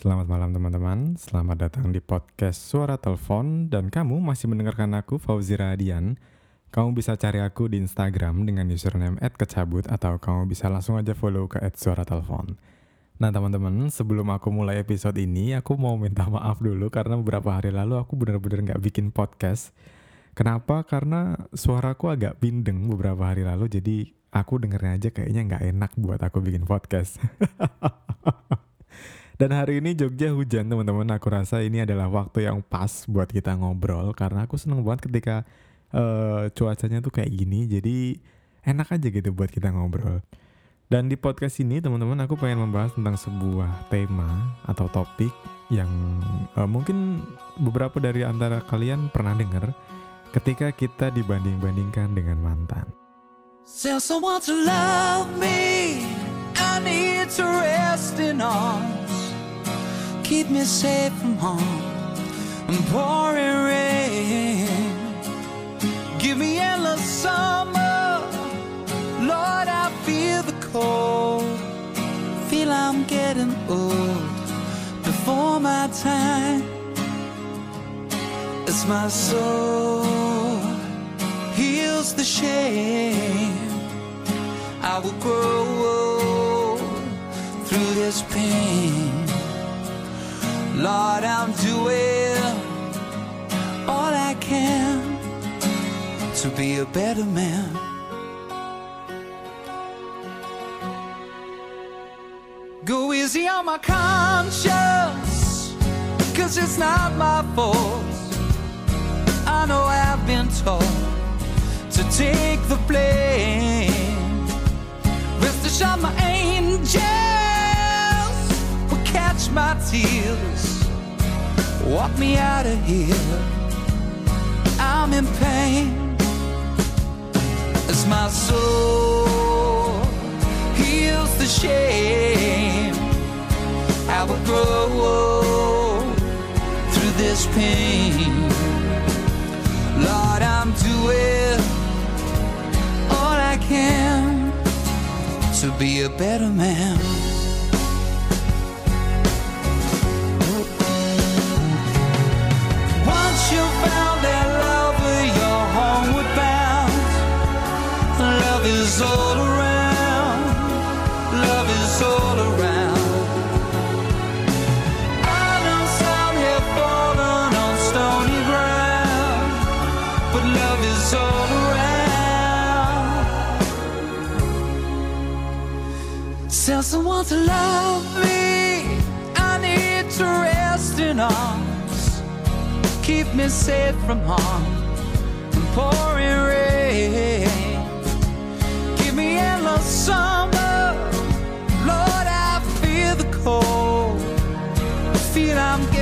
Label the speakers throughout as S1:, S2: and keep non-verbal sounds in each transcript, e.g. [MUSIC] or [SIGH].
S1: Selamat malam teman-teman, selamat datang di podcast Suara Telepon dan kamu masih mendengarkan aku Fauzi Radian. Kamu bisa cari aku di Instagram dengan username @kecabut atau kamu bisa langsung aja follow ke @suaratelepon. Nah teman-teman, sebelum aku mulai episode ini, aku mau minta maaf dulu karena beberapa hari lalu aku benar-benar nggak bikin podcast. Kenapa? Karena suaraku agak bindeng beberapa hari lalu, jadi aku dengernya aja kayaknya nggak enak buat aku bikin podcast. [LAUGHS] Dan hari ini Jogja hujan teman-teman. Aku rasa ini adalah waktu yang pas buat kita ngobrol karena aku seneng banget ketika uh, cuacanya tuh kayak gini. Jadi enak aja gitu buat kita ngobrol. Dan di podcast ini teman-teman aku pengen membahas tentang sebuah tema atau topik yang uh, mungkin beberapa dari antara kalian pernah dengar ketika kita dibanding-bandingkan dengan mantan. Someone to love me, I need to rest in arms. Keep me safe from harm and pouring rain. Give me endless summer, Lord, I feel the cold. Feel I'm getting old before my time. As my soul heals the shame, I will grow through this pain. Lord, I'm doing all I can to be a better man. Go easy on my conscience, cause it's not my fault. I know I've been taught to take the blame. Rest assured, my angel catch my tears. Walk me out of here. I'm in pain as my soul heals the shame. I will grow through this pain. Lord, I'm doing all I can to be a better man. Love is all around. Love is all around. I know some have fallen on stony ground, but love is all around. Tell someone to love me. I need to rest in arms. Keep me safe from harm and pouring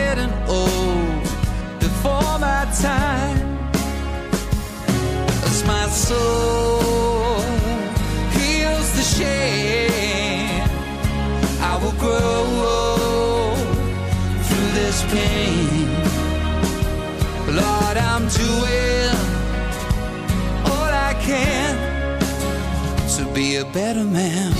S1: getting old before my time. As my soul heals the shame, I will grow through this pain. Lord, I'm doing all I can to be a better man.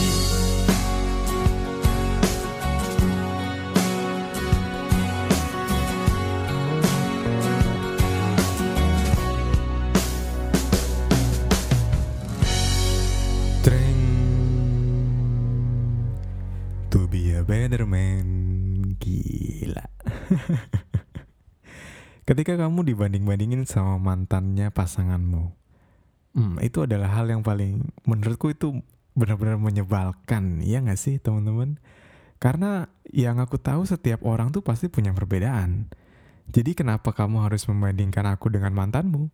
S1: Ketika kamu dibanding-bandingin sama mantannya pasanganmu, Hmm, itu adalah hal yang paling menurutku itu benar-benar menyebalkan, ya nggak sih teman-teman? Karena yang aku tahu setiap orang tuh pasti punya perbedaan. Jadi kenapa kamu harus membandingkan aku dengan mantanmu?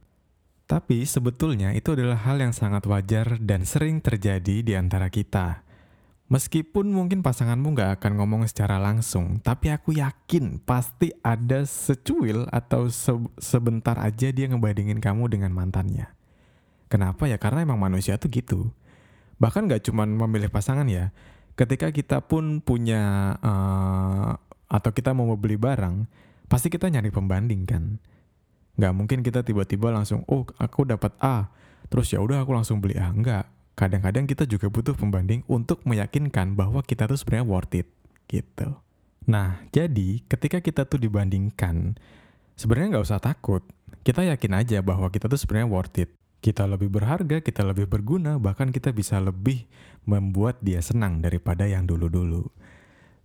S1: Tapi sebetulnya itu adalah hal yang sangat wajar dan sering terjadi di antara kita. Meskipun mungkin pasanganmu nggak akan ngomong secara langsung, tapi aku yakin pasti ada secuil atau se sebentar aja dia ngebandingin kamu dengan mantannya. Kenapa ya? Karena emang manusia tuh gitu. Bahkan gak cuman memilih pasangan ya. Ketika kita pun punya uh, atau kita mau beli barang, pasti kita nyari pembanding kan. Gak mungkin kita tiba-tiba langsung, oh aku dapat A, terus ya udah aku langsung beli A. Enggak. Kadang-kadang kita juga butuh pembanding untuk meyakinkan bahwa kita tuh sebenarnya worth it gitu. Nah, jadi ketika kita tuh dibandingkan, sebenarnya nggak usah takut. Kita yakin aja bahwa kita tuh sebenarnya worth it. Kita lebih berharga, kita lebih berguna, bahkan kita bisa lebih membuat dia senang daripada yang dulu-dulu.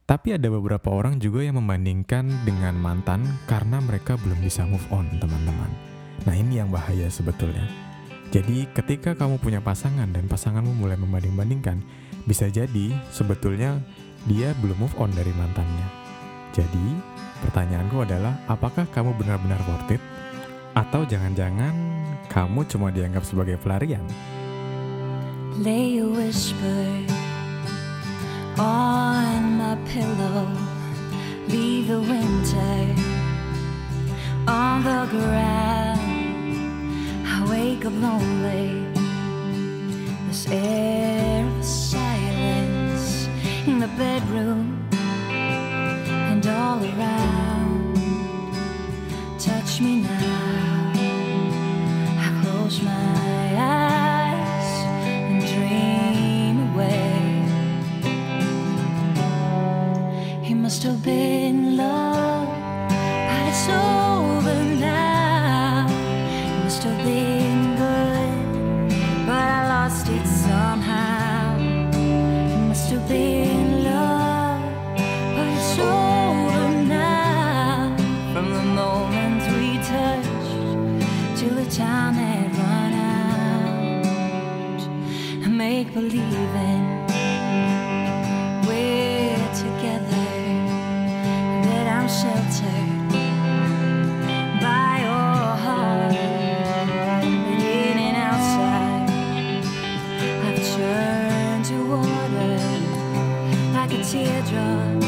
S1: Tapi ada beberapa orang juga yang membandingkan dengan mantan karena mereka belum bisa move on, teman-teman. Nah, ini yang bahaya sebetulnya. Jadi, ketika kamu punya pasangan dan pasanganmu mulai membanding-bandingkan, bisa jadi sebetulnya dia belum move on dari mantannya. Jadi, pertanyaanku adalah, apakah kamu benar-benar worth it? Atau jangan-jangan kamu cuma dianggap sebagai pelarian?
S2: Lay a whisper on my pillow. Leave the winter on the ground. Lonely. A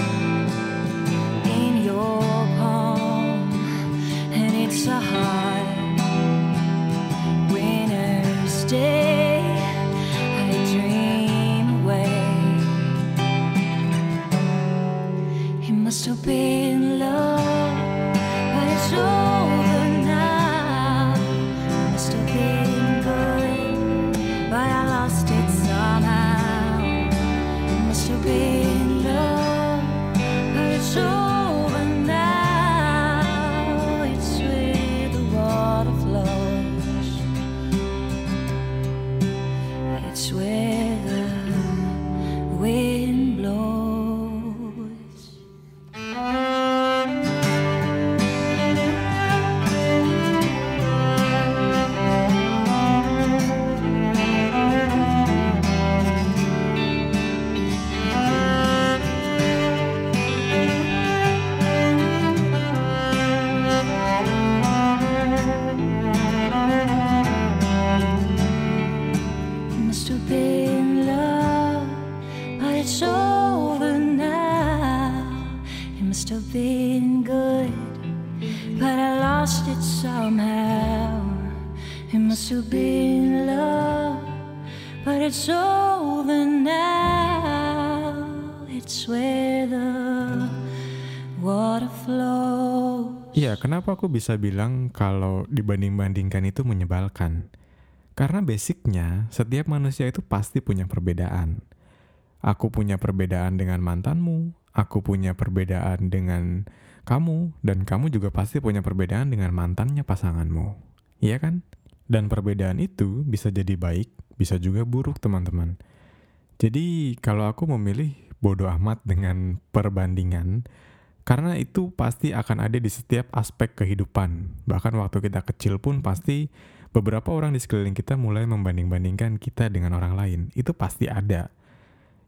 S1: Iya, kenapa aku bisa bilang kalau dibanding-bandingkan itu menyebalkan? Karena basicnya, setiap manusia itu pasti punya perbedaan. Aku punya perbedaan dengan mantanmu, aku punya perbedaan dengan kamu, dan kamu juga pasti punya perbedaan dengan mantannya pasanganmu. Iya kan? Dan perbedaan itu bisa jadi baik, bisa juga buruk teman-teman. Jadi kalau aku memilih bodoh amat dengan perbandingan, karena itu pasti akan ada di setiap aspek kehidupan. Bahkan waktu kita kecil pun pasti beberapa orang di sekeliling kita mulai membanding-bandingkan kita dengan orang lain. Itu pasti ada.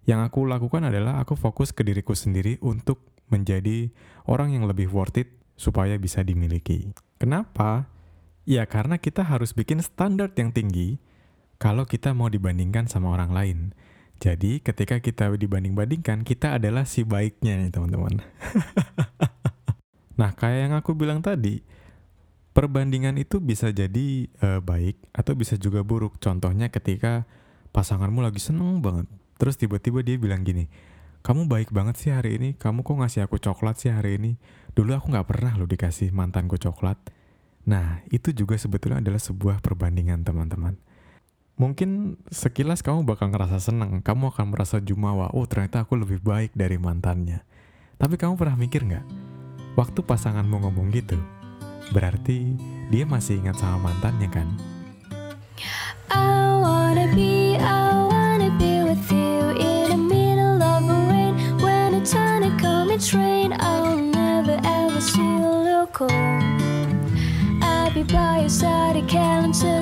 S1: Yang aku lakukan adalah aku fokus ke diriku sendiri untuk menjadi orang yang lebih worth it supaya bisa dimiliki. Kenapa? Ya karena kita harus bikin standar yang tinggi kalau kita mau dibandingkan sama orang lain. Jadi ketika kita dibanding-bandingkan, kita adalah si baiknya nih teman-teman. [LAUGHS] nah kayak yang aku bilang tadi, perbandingan itu bisa jadi eh, baik atau bisa juga buruk. Contohnya ketika pasanganmu lagi seneng banget, terus tiba-tiba dia bilang gini, kamu baik banget sih hari ini, kamu kok ngasih aku coklat sih hari ini. Dulu aku nggak pernah lo dikasih mantanku coklat. Nah, itu juga sebetulnya adalah sebuah perbandingan teman-teman. Mungkin sekilas kamu bakal ngerasa senang, kamu akan merasa jumawa, oh ternyata aku lebih baik dari mantannya. Tapi kamu pernah mikir nggak? Waktu pasanganmu ngomong gitu, berarti dia masih ingat sama mantannya kan?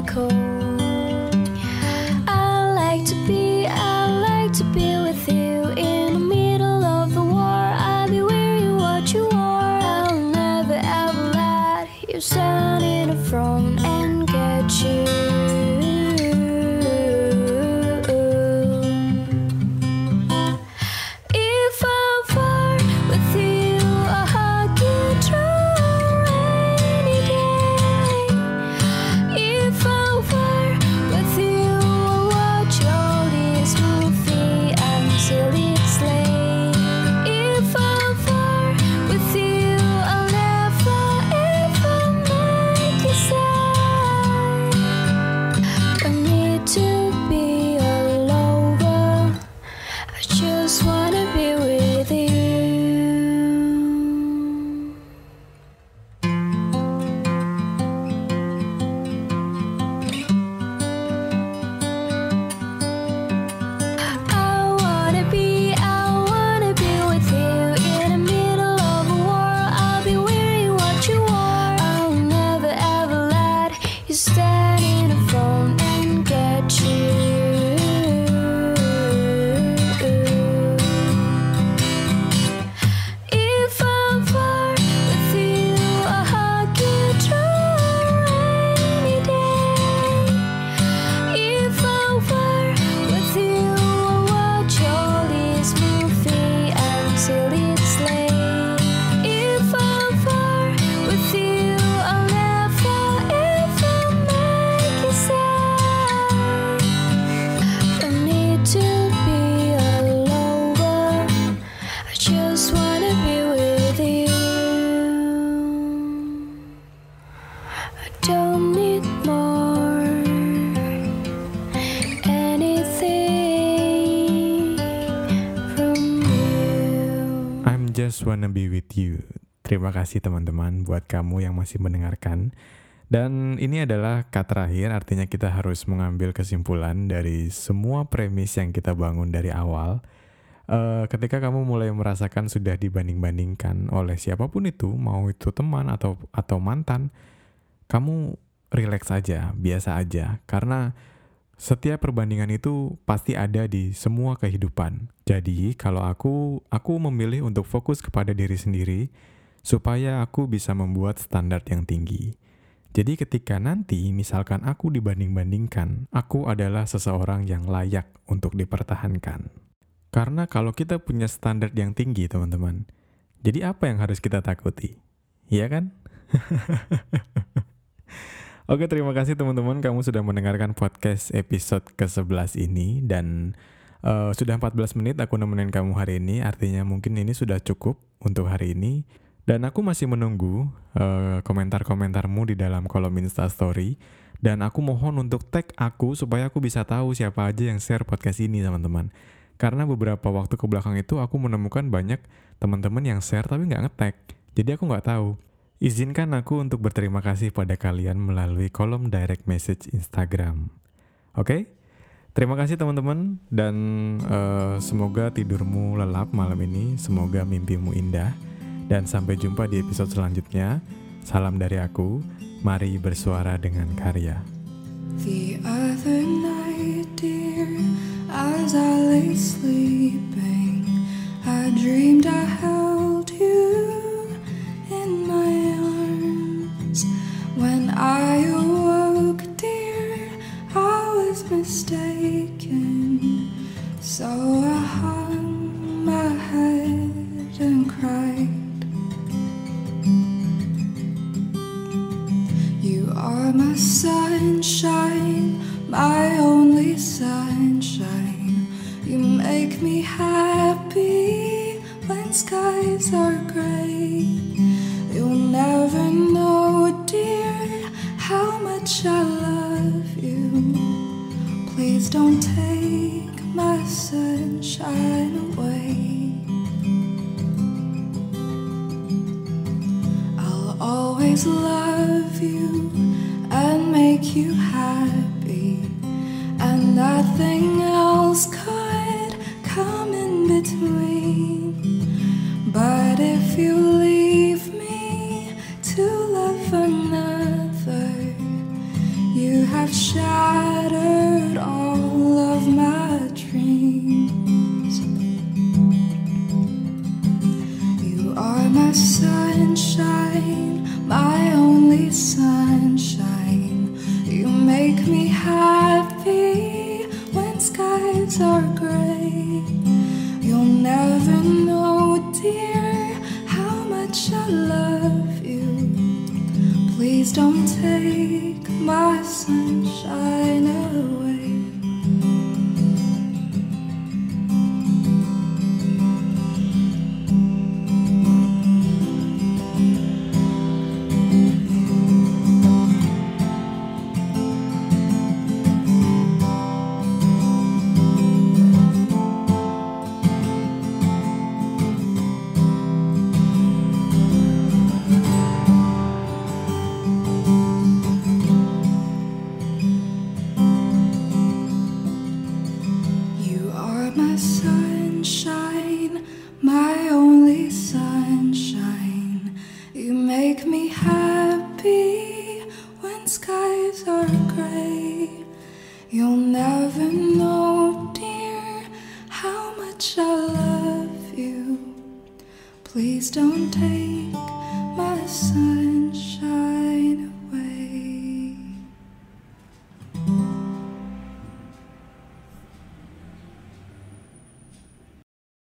S2: Cold. You. You.
S1: Terima kasih teman-teman buat kamu yang masih mendengarkan. Dan ini adalah kata terakhir, artinya kita harus mengambil kesimpulan dari semua premis yang kita bangun dari awal. Eh, ketika kamu mulai merasakan sudah dibanding-bandingkan oleh siapa pun itu, mau itu teman atau atau mantan, kamu relax aja, biasa aja, karena setiap perbandingan itu pasti ada di semua kehidupan. Jadi, kalau aku aku memilih untuk fokus kepada diri sendiri supaya aku bisa membuat standar yang tinggi. Jadi ketika nanti misalkan aku dibanding-bandingkan, aku adalah seseorang yang layak untuk dipertahankan. Karena kalau kita punya standar yang tinggi, teman-teman, jadi apa yang harus kita takuti? Iya kan? [LAUGHS] Oke, terima kasih teman-teman kamu sudah mendengarkan podcast episode ke-11 ini dan eh, sudah 14 menit aku nemenin kamu hari ini, artinya mungkin ini sudah cukup untuk hari ini. Dan aku masih menunggu eh, komentar-komentarmu di dalam kolom Insta Story dan aku mohon untuk tag aku supaya aku bisa tahu siapa aja yang share podcast ini, teman-teman. Karena beberapa waktu ke belakang itu aku menemukan banyak teman-teman yang share tapi nggak nge-tag. Jadi aku nggak tahu. Izinkan aku untuk berterima kasih pada kalian melalui kolom direct message Instagram. Oke? Terima kasih teman-teman dan eh, semoga tidurmu lelap malam ini, semoga mimpimu indah dan sampai jumpa di episode selanjutnya. Salam dari aku, mari bersuara dengan karya.
S3: The other night, dear, as I lay sleeping, I dreamed I held you in my arms. When I much I love you. Please don't take my sunshine away. I'll always love you and make you happy, and nothing else. My sunshine, my only sunshine.